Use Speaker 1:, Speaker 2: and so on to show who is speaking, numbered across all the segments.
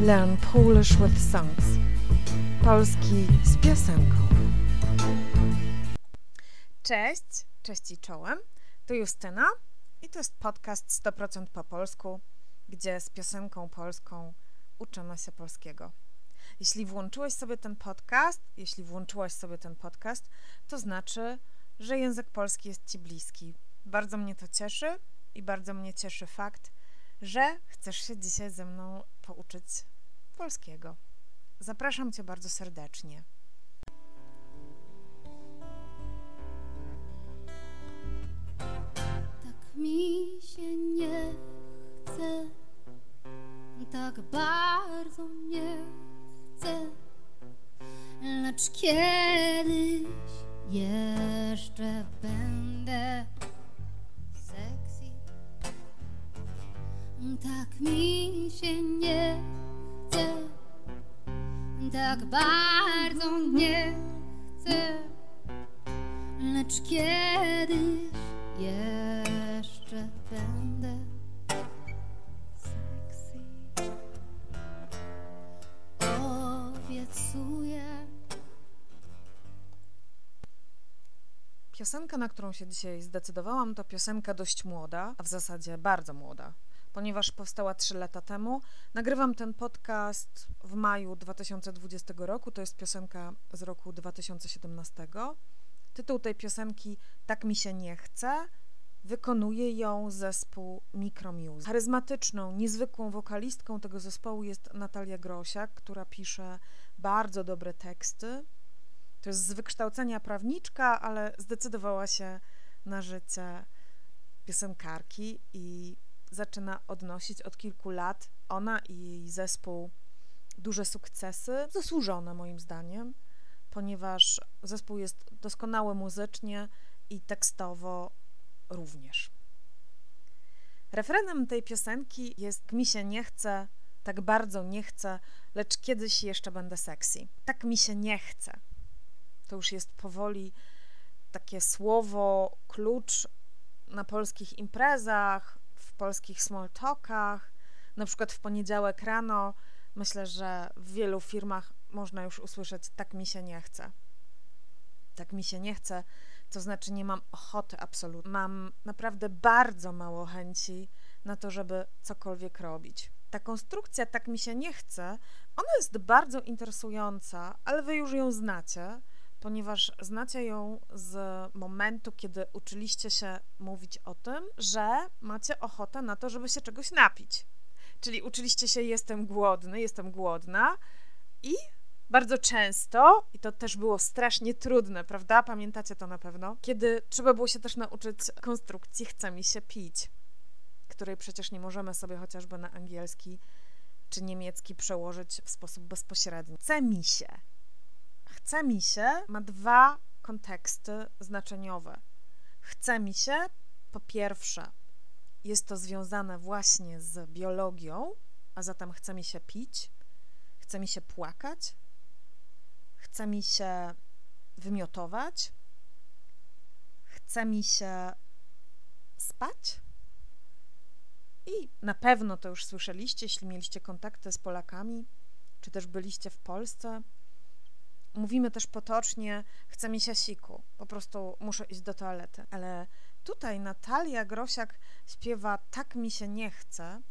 Speaker 1: Learn Polish with Songs. Polski z piosenką. Cześć, cześć i czołem. To Justyna i to jest podcast 100% po polsku, gdzie z piosenką polską uczymy się polskiego. Jeśli włączyłeś sobie ten podcast, jeśli włączyłaś sobie ten podcast, to znaczy, że język polski jest Ci bliski. Bardzo mnie to cieszy i bardzo mnie cieszy fakt, że chcesz się dzisiaj ze mną pouczyć polskiego. Zapraszam Cię bardzo serdecznie.
Speaker 2: Tak mi się nie chce, tak bardzo nie chce, lecz kiedyś
Speaker 1: Piosenka, na którą się dzisiaj zdecydowałam, to piosenka dość młoda, a w zasadzie bardzo młoda, ponieważ powstała 3 lata temu. Nagrywam ten podcast w maju 2020 roku. To jest piosenka z roku 2017. Tytuł tej piosenki Tak mi się nie chce. Wykonuje ją zespół Micromusic. Charyzmatyczną, niezwykłą wokalistką tego zespołu jest Natalia Grosiak, która pisze bardzo dobre teksty. To jest z wykształcenia prawniczka, ale zdecydowała się na życie piosenkarki i zaczyna odnosić od kilku lat ona i jej zespół duże sukcesy, zasłużone moim zdaniem, ponieważ zespół jest doskonały muzycznie i tekstowo również. Refrenem tej piosenki jest mi się nie chce, tak bardzo nie chcę, lecz kiedyś jeszcze będę sexy. Tak mi się nie chce. To już jest powoli takie słowo, klucz na polskich imprezach, w polskich small talkach. Na przykład w poniedziałek rano myślę, że w wielu firmach można już usłyszeć tak mi się nie chce. Tak mi się nie chce, to znaczy nie mam ochoty absolutnie. Mam naprawdę bardzo mało chęci na to, żeby cokolwiek robić. Ta konstrukcja tak mi się nie chce, ona jest bardzo interesująca, ale wy już ją znacie ponieważ znacie ją z momentu, kiedy uczyliście się mówić o tym, że macie ochotę na to, żeby się czegoś napić. Czyli uczyliście się jestem głodny, jestem głodna i bardzo często, i to też było strasznie trudne, prawda? Pamiętacie to na pewno, kiedy trzeba było się też nauczyć konstrukcji chce mi się pić, której przecież nie możemy sobie chociażby na angielski czy niemiecki przełożyć w sposób bezpośredni. Chce mi się chce mi się ma dwa konteksty znaczeniowe. Chce mi się, po pierwsze, jest to związane właśnie z biologią, a zatem chce mi się pić, chce mi się płakać, chce mi się wymiotować, chce mi się spać. I na pewno to już słyszeliście, jeśli mieliście kontakty z Polakami, czy też byliście w Polsce mówimy też potocznie, chce mi się siku, po prostu muszę iść do toalety. Ale tutaj Natalia Grosiak śpiewa tak mi się nie chce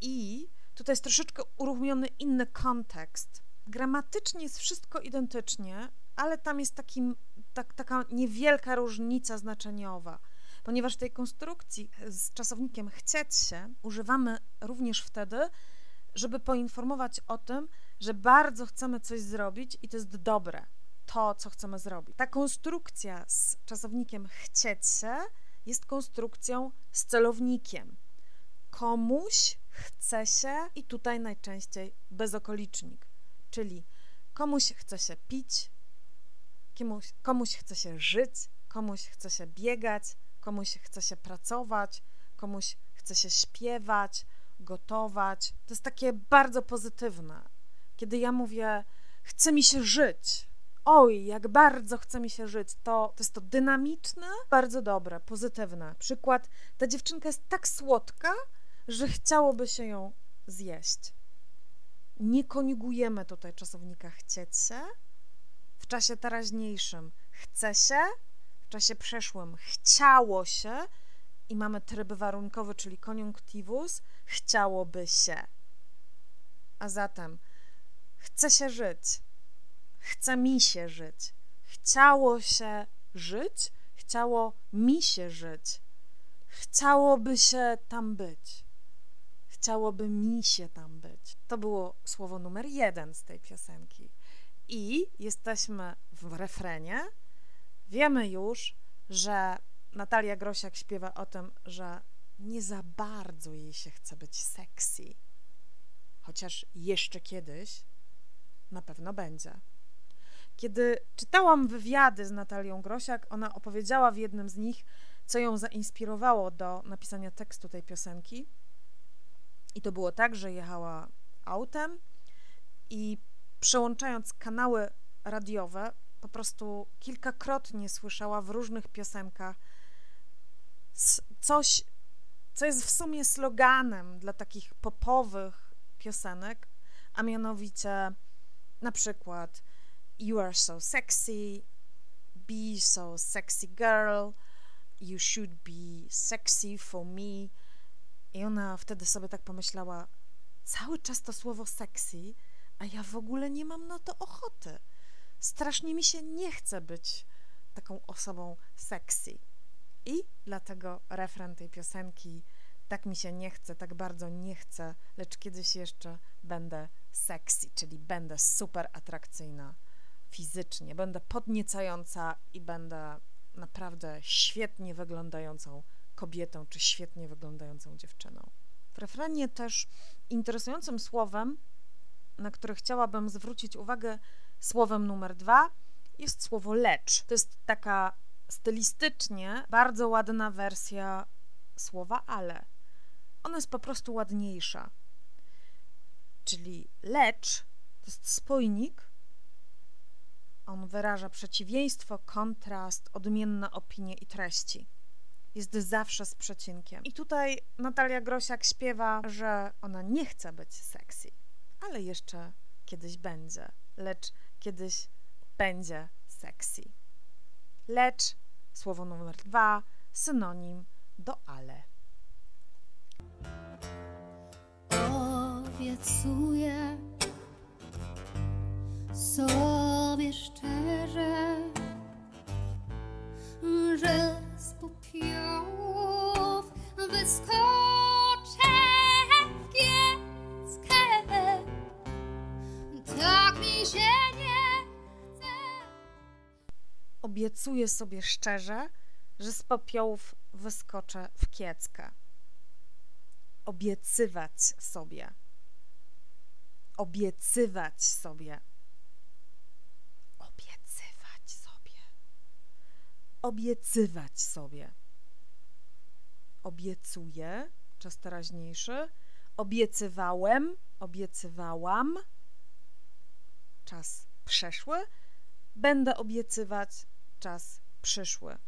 Speaker 1: i tutaj jest troszeczkę uruchomiony inny kontekst. Gramatycznie jest wszystko identycznie, ale tam jest taki, tak, taka niewielka różnica znaczeniowa. Ponieważ tej konstrukcji z czasownikiem chcieć się używamy również wtedy, żeby poinformować o tym, że bardzo chcemy coś zrobić i to jest dobre, to, co chcemy zrobić. Ta konstrukcja z czasownikiem chcieć się jest konstrukcją z celownikiem. Komuś chce się i tutaj najczęściej bezokolicznik, czyli komuś chce się pić, komuś, komuś chce się żyć, komuś chce się biegać, komuś chce się pracować, komuś chce się śpiewać, gotować. To jest takie bardzo pozytywne. Kiedy ja mówię, chce mi się żyć, oj, jak bardzo chce mi się żyć, to, to jest to dynamiczne, bardzo dobre, pozytywne. Przykład, ta dziewczynka jest tak słodka, że chciałoby się ją zjeść. nie konjugujemy tutaj czasownika chcieć się. W czasie teraźniejszym chce się, w czasie przeszłym chciało się i mamy tryb warunkowy, czyli koniunktivus, chciałoby się. A zatem chce się żyć, chce mi się żyć, chciało się żyć, chciało mi się żyć, chciałoby się tam być, chciałoby mi się tam być. To było słowo numer jeden z tej piosenki. I jesteśmy w refrenie. Wiemy już, że Natalia Grosiak śpiewa o tym, że nie za bardzo jej się chce być sexy. Chociaż jeszcze kiedyś na pewno będzie. Kiedy czytałam wywiady z Natalią Grosiak, ona opowiedziała w jednym z nich, co ją zainspirowało do napisania tekstu tej piosenki. I to było tak, że jechała autem i przełączając kanały radiowe, po prostu kilkakrotnie słyszała w różnych piosenkach coś, co jest w sumie sloganem dla takich popowych piosenek, a mianowicie na przykład You are so sexy, be so sexy girl, you should be sexy for me. I ona wtedy sobie tak pomyślała, cały czas to słowo sexy, a ja w ogóle nie mam na to ochoty. Strasznie mi się nie chce być taką osobą sexy. I dlatego refren tej piosenki tak mi się nie chce, tak bardzo nie chce, lecz kiedyś jeszcze będę sexy, czyli będę super atrakcyjna fizycznie, będę podniecająca i będę naprawdę świetnie wyglądającą kobietą czy świetnie wyglądającą dziewczyną. W refrenie też interesującym słowem, na które chciałabym zwrócić uwagę, słowem numer dwa, jest słowo lecz. To jest taka stylistycznie bardzo ładna wersja słowa ale. Ona jest po prostu ładniejsza. Czyli lecz to jest spójnik. On wyraża przeciwieństwo, kontrast, odmienne opinie i treści. Jest zawsze z przecinkiem. I tutaj Natalia Grosiak śpiewa, że ona nie chce być sexy, ale jeszcze kiedyś będzie, lecz kiedyś będzie sexy. Lecz słowo numer dwa, synonim do ale.
Speaker 2: Obiecuję sobie szczerze, że z popiołów wyskoczę w kieckę. Tak mi się nie chce.
Speaker 1: Obiecuję sobie szczerze, że z popiołów wyskoczę w kieckę. Obiecywać sobie. Obiecywać sobie. Obiecywać sobie. Obiecywać sobie. Obiecuję, czas teraźniejszy. Obiecywałem, obiecywałam, czas przeszły. Będę obiecywać, czas przyszły.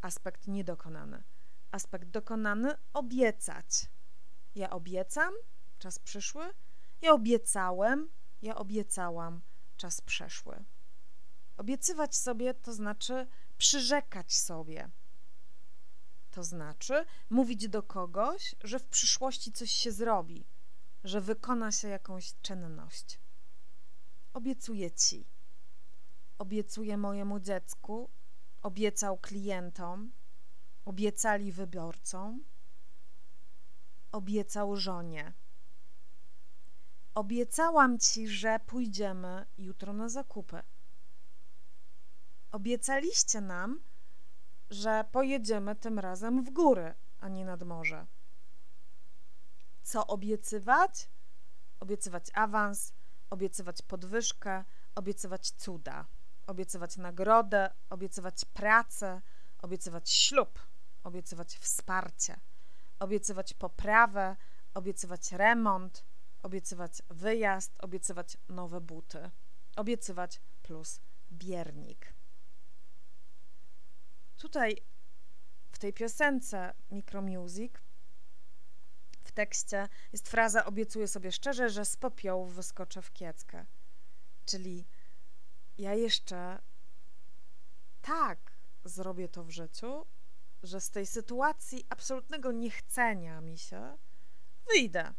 Speaker 1: Aspekt niedokonany. Aspekt dokonany obiecać. Ja obiecam, czas przyszły. Ja obiecałem, ja obiecałam, czas przeszły. Obiecywać sobie to znaczy przyrzekać sobie. To znaczy mówić do kogoś, że w przyszłości coś się zrobi, że wykona się jakąś czynność. Obiecuję ci. Obiecuję mojemu dziecku, obiecał klientom, obiecali wyborcom, obiecał żonie. Obiecałam ci, że pójdziemy jutro na zakupy. Obiecaliście nam, że pojedziemy tym razem w góry, a nie nad morze. Co obiecywać? Obiecywać awans, obiecywać podwyżkę, obiecywać cuda, obiecywać nagrodę, obiecywać pracę, obiecywać ślub, obiecywać wsparcie, obiecywać poprawę, obiecywać remont, obiecywać wyjazd, obiecywać nowe buty, obiecywać plus biernik. Tutaj w tej piosence Micromusic w tekście jest fraza obiecuję sobie szczerze, że z popiołów wyskoczę w kieckę. Czyli ja jeszcze tak zrobię to w życiu, że z tej sytuacji absolutnego niechcenia mi się wyjdę.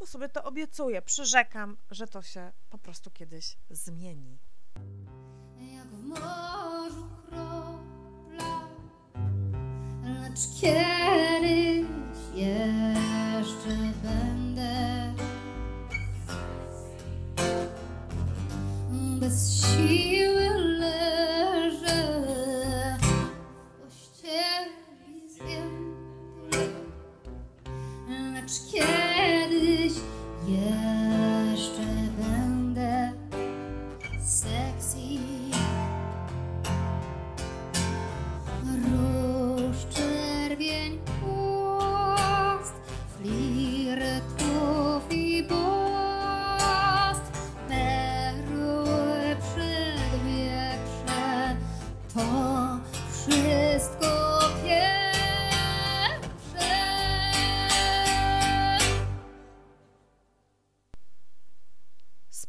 Speaker 1: Bo sobie to obiecuję, przyrzekam, że to się po prostu kiedyś zmieni.
Speaker 2: Jak w morzu kropla, lecz kiedyś jeszcze będę bez siły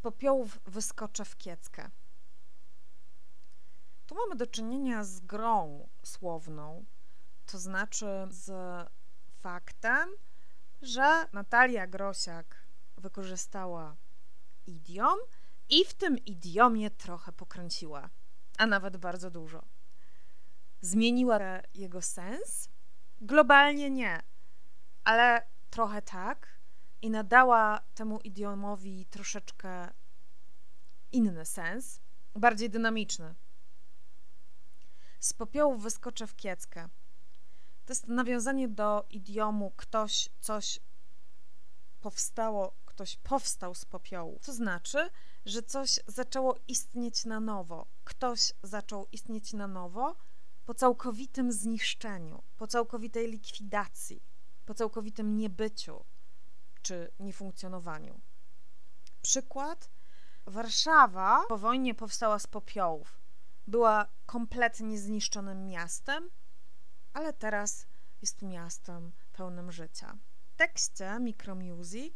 Speaker 1: popiołów wyskoczę w kieckę. Tu mamy do czynienia z grą słowną, to znaczy z faktem, że Natalia Grosiak wykorzystała idiom i w tym idiomie trochę pokręciła, a nawet bardzo dużo. Zmieniła jego sens? Globalnie nie, ale trochę tak i nadała temu idiomowi troszeczkę inny sens, bardziej dynamiczny. Z popiołów wyskoczę w kieckę. To jest nawiązanie do idiomu ktoś coś powstało, ktoś powstał z popiołu. To znaczy, że coś zaczęło istnieć na nowo. Ktoś zaczął istnieć na nowo po całkowitym zniszczeniu, po całkowitej likwidacji, po całkowitym niebyciu czy niefunkcjonowaniu. Przykład. Warszawa po wojnie powstała z popiołów. Była kompletnie zniszczonym miastem, ale teraz jest miastem pełnym życia. W tekście Micromusic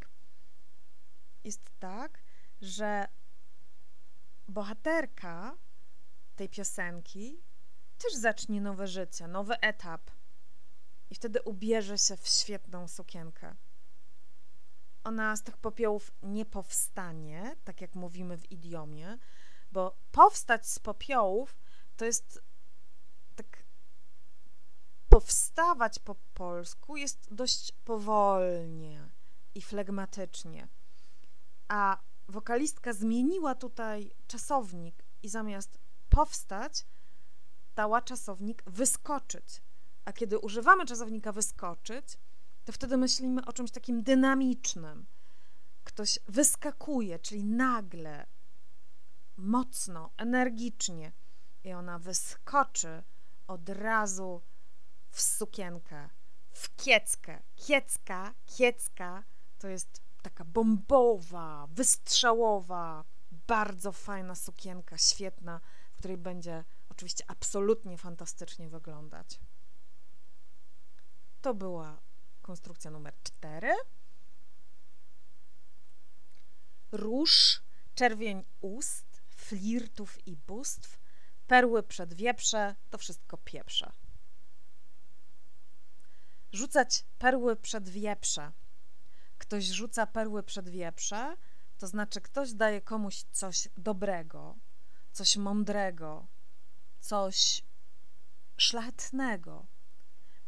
Speaker 1: jest tak, że bohaterka tej piosenki też zacznie nowe życie, nowy etap i wtedy ubierze się w świetną sukienkę. Ona z tych popiołów nie powstanie, tak jak mówimy w idiomie, bo powstać z popiołów to jest tak. Powstawać po polsku jest dość powolnie i flegmatycznie. A wokalistka zmieniła tutaj czasownik i zamiast powstać, dała czasownik wyskoczyć. A kiedy używamy czasownika wyskoczyć, to wtedy myślimy o czymś takim dynamicznym. Ktoś wyskakuje, czyli nagle, mocno, energicznie i ona wyskoczy od razu w sukienkę, w kieckę. Kiecka, kiecka to jest taka bombowa, wystrzałowa, bardzo fajna sukienka, świetna, w której będzie oczywiście absolutnie fantastycznie wyglądać. To była konstrukcja numer 4. Róż, czerwień ust, flirtów i bóstw, perły przed wieprze, to wszystko pieprze. Rzucać perły przed wieprze. Ktoś rzuca perły przed wieprze, to znaczy ktoś daje komuś coś dobrego, coś mądrego, coś szlachetnego,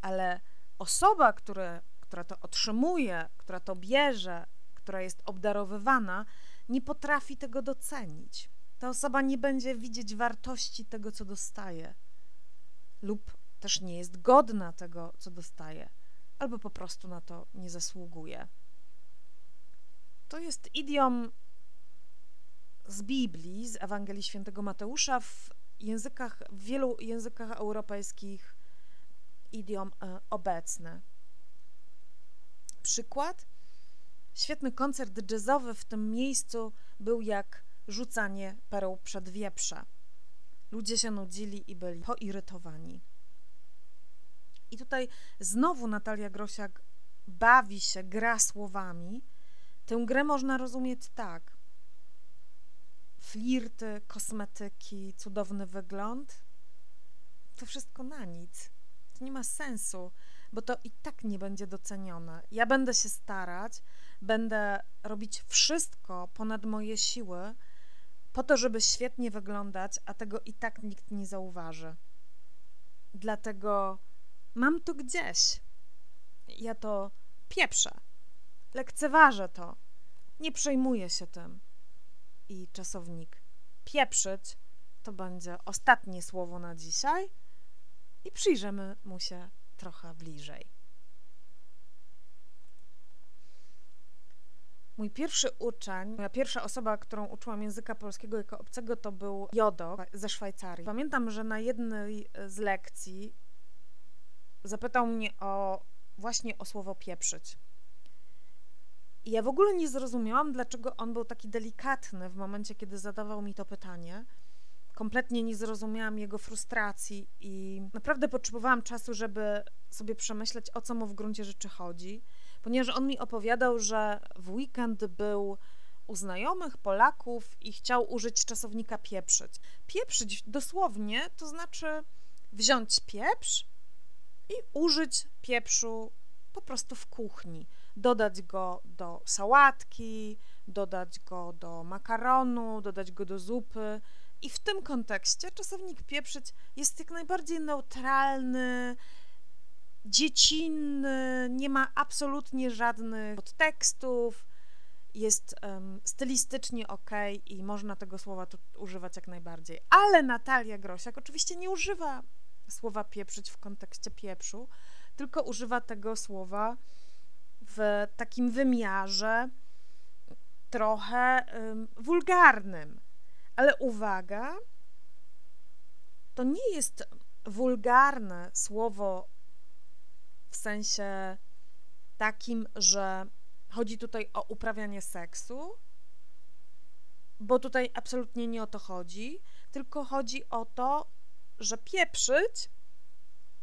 Speaker 1: ale osoba, która, która to otrzymuje, która to bierze, która jest obdarowywana, nie potrafi tego docenić. Ta osoba nie będzie widzieć wartości tego, co dostaje, lub też nie jest godna tego, co dostaje, albo po prostu na to nie zasługuje. To jest idiom z Biblii, z Ewangelii Świętego Mateusza w językach, w wielu językach europejskich idiom e, obecny. Przykład. Świetny koncert jazzowy w tym miejscu był jak rzucanie pereł przed wieprze. Ludzie się nudzili i byli poirytowani. I tutaj znowu Natalia Grosiak bawi się, gra słowami, tę grę można rozumieć tak. Flirty, kosmetyki, cudowny wygląd to wszystko na nic. To nie ma sensu, bo to i tak nie będzie docenione. Ja będę się starać, będę robić wszystko ponad moje siły, po to, żeby świetnie wyglądać, a tego i tak nikt nie zauważy. Dlatego mam to gdzieś. Ja to pieprzę. Lekceważę to. Nie przejmuję się tym. I czasownik pieprzyć to będzie ostatnie słowo na dzisiaj i przyjrzymy mu się trochę bliżej. Mój pierwszy uczeń, moja pierwsza osoba, którą uczyłam języka polskiego jako obcego, to był Jodo ze Szwajcarii. Pamiętam, że na jednej z lekcji zapytał mnie o właśnie o słowo pieprzyć. I ja w ogóle nie zrozumiałam, dlaczego on był taki delikatny w momencie, kiedy zadawał mi to pytanie. Kompletnie nie zrozumiałam jego frustracji i naprawdę potrzebowałam czasu, żeby sobie przemyśleć, o co mu w gruncie rzeczy chodzi ponieważ on mi opowiadał, że w weekend był u znajomych Polaków i chciał użyć czasownika pieprzyć. Pieprzyć dosłownie to znaczy wziąć pieprz i użyć pieprzu po prostu w kuchni. Dodać go do sałatki, dodać go do makaronu, dodać go do zupy. I w tym kontekście czasownik pieprzyć jest jak najbardziej neutralny, dziecinny, nie ma absolutnie żadnych podtekstów, jest um, stylistycznie ok i można tego słowa tu używać jak najbardziej. Ale Natalia Grosiak oczywiście nie używa słowa pieprzyć w kontekście pieprzu, tylko używa tego słowa w takim wymiarze trochę um, wulgarnym. Ale uwaga, to nie jest wulgarne słowo w sensie takim, że chodzi tutaj o uprawianie seksu, bo tutaj absolutnie nie o to chodzi, tylko chodzi o to, że pieprzyć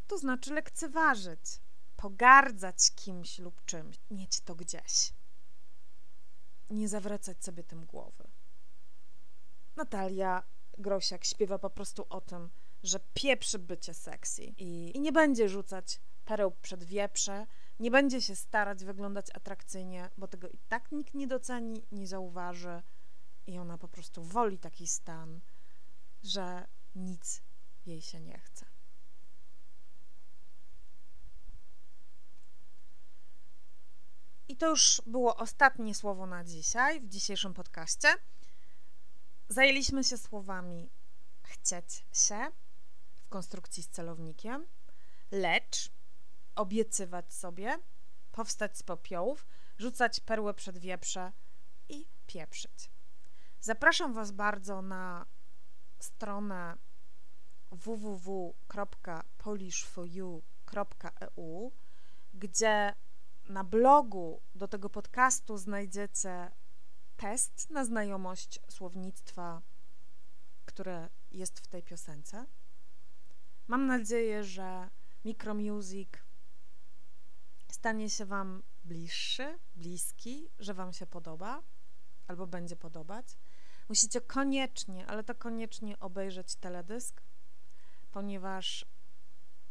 Speaker 1: to znaczy lekceważyć, pogardzać kimś lub czymś, mieć to gdzieś. Nie zawracać sobie tym głowy. Natalia Grosiak śpiewa po prostu o tym, że pieprzy bycie sexy i, i nie będzie rzucać pereł przed wieprze, nie będzie się starać wyglądać atrakcyjnie, bo tego i tak nikt nie doceni, nie zauważy i ona po prostu woli taki stan, że nic jej się nie chce. I to już było ostatnie słowo na dzisiaj, w dzisiejszym podcaście. Zajęliśmy się słowami chcieć się w konstrukcji z celownikiem, lecz obiecywać sobie, powstać z popiołów, rzucać perły przed wieprze i pieprzyć. Zapraszam Was bardzo na stronę www.polishforyou.eu, gdzie na blogu do tego podcastu znajdziecie test na znajomość słownictwa, które jest w tej piosence. Mam nadzieję, że Micromusic stanie się Wam bliższy, bliski, że Wam się podoba albo będzie podobać, musicie koniecznie, ale to koniecznie obejrzeć teledysk, ponieważ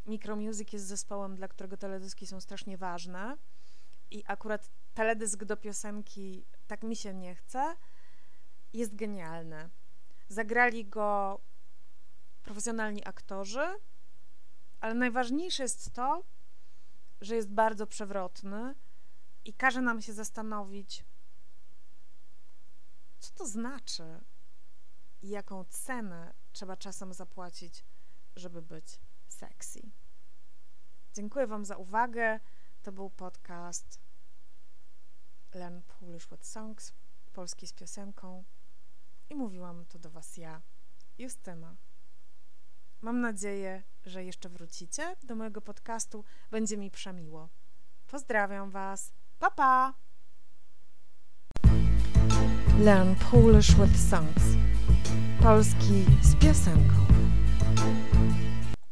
Speaker 1: Micromusic jest zespołem, dla którego teledyski są strasznie ważne i akurat teledysk do piosenki Tak mi się nie chce jest genialny. Zagrali go profesjonalni aktorzy, ale najważniejsze jest to, że jest bardzo przewrotny i każe nam się zastanowić, co to znaczy i jaką cenę trzeba czasem zapłacić, żeby być sexy. Dziękuję Wam za uwagę. To był podcast Learn Polish with Songs, polski z piosenką. I mówiłam to do Was ja, Justyna. Mam nadzieję, że jeszcze wrócicie do mojego podcastu. Będzie mi przemiło. Pozdrawiam Was. Pa pa! Learn Polish with Songs. Polski z piosenką.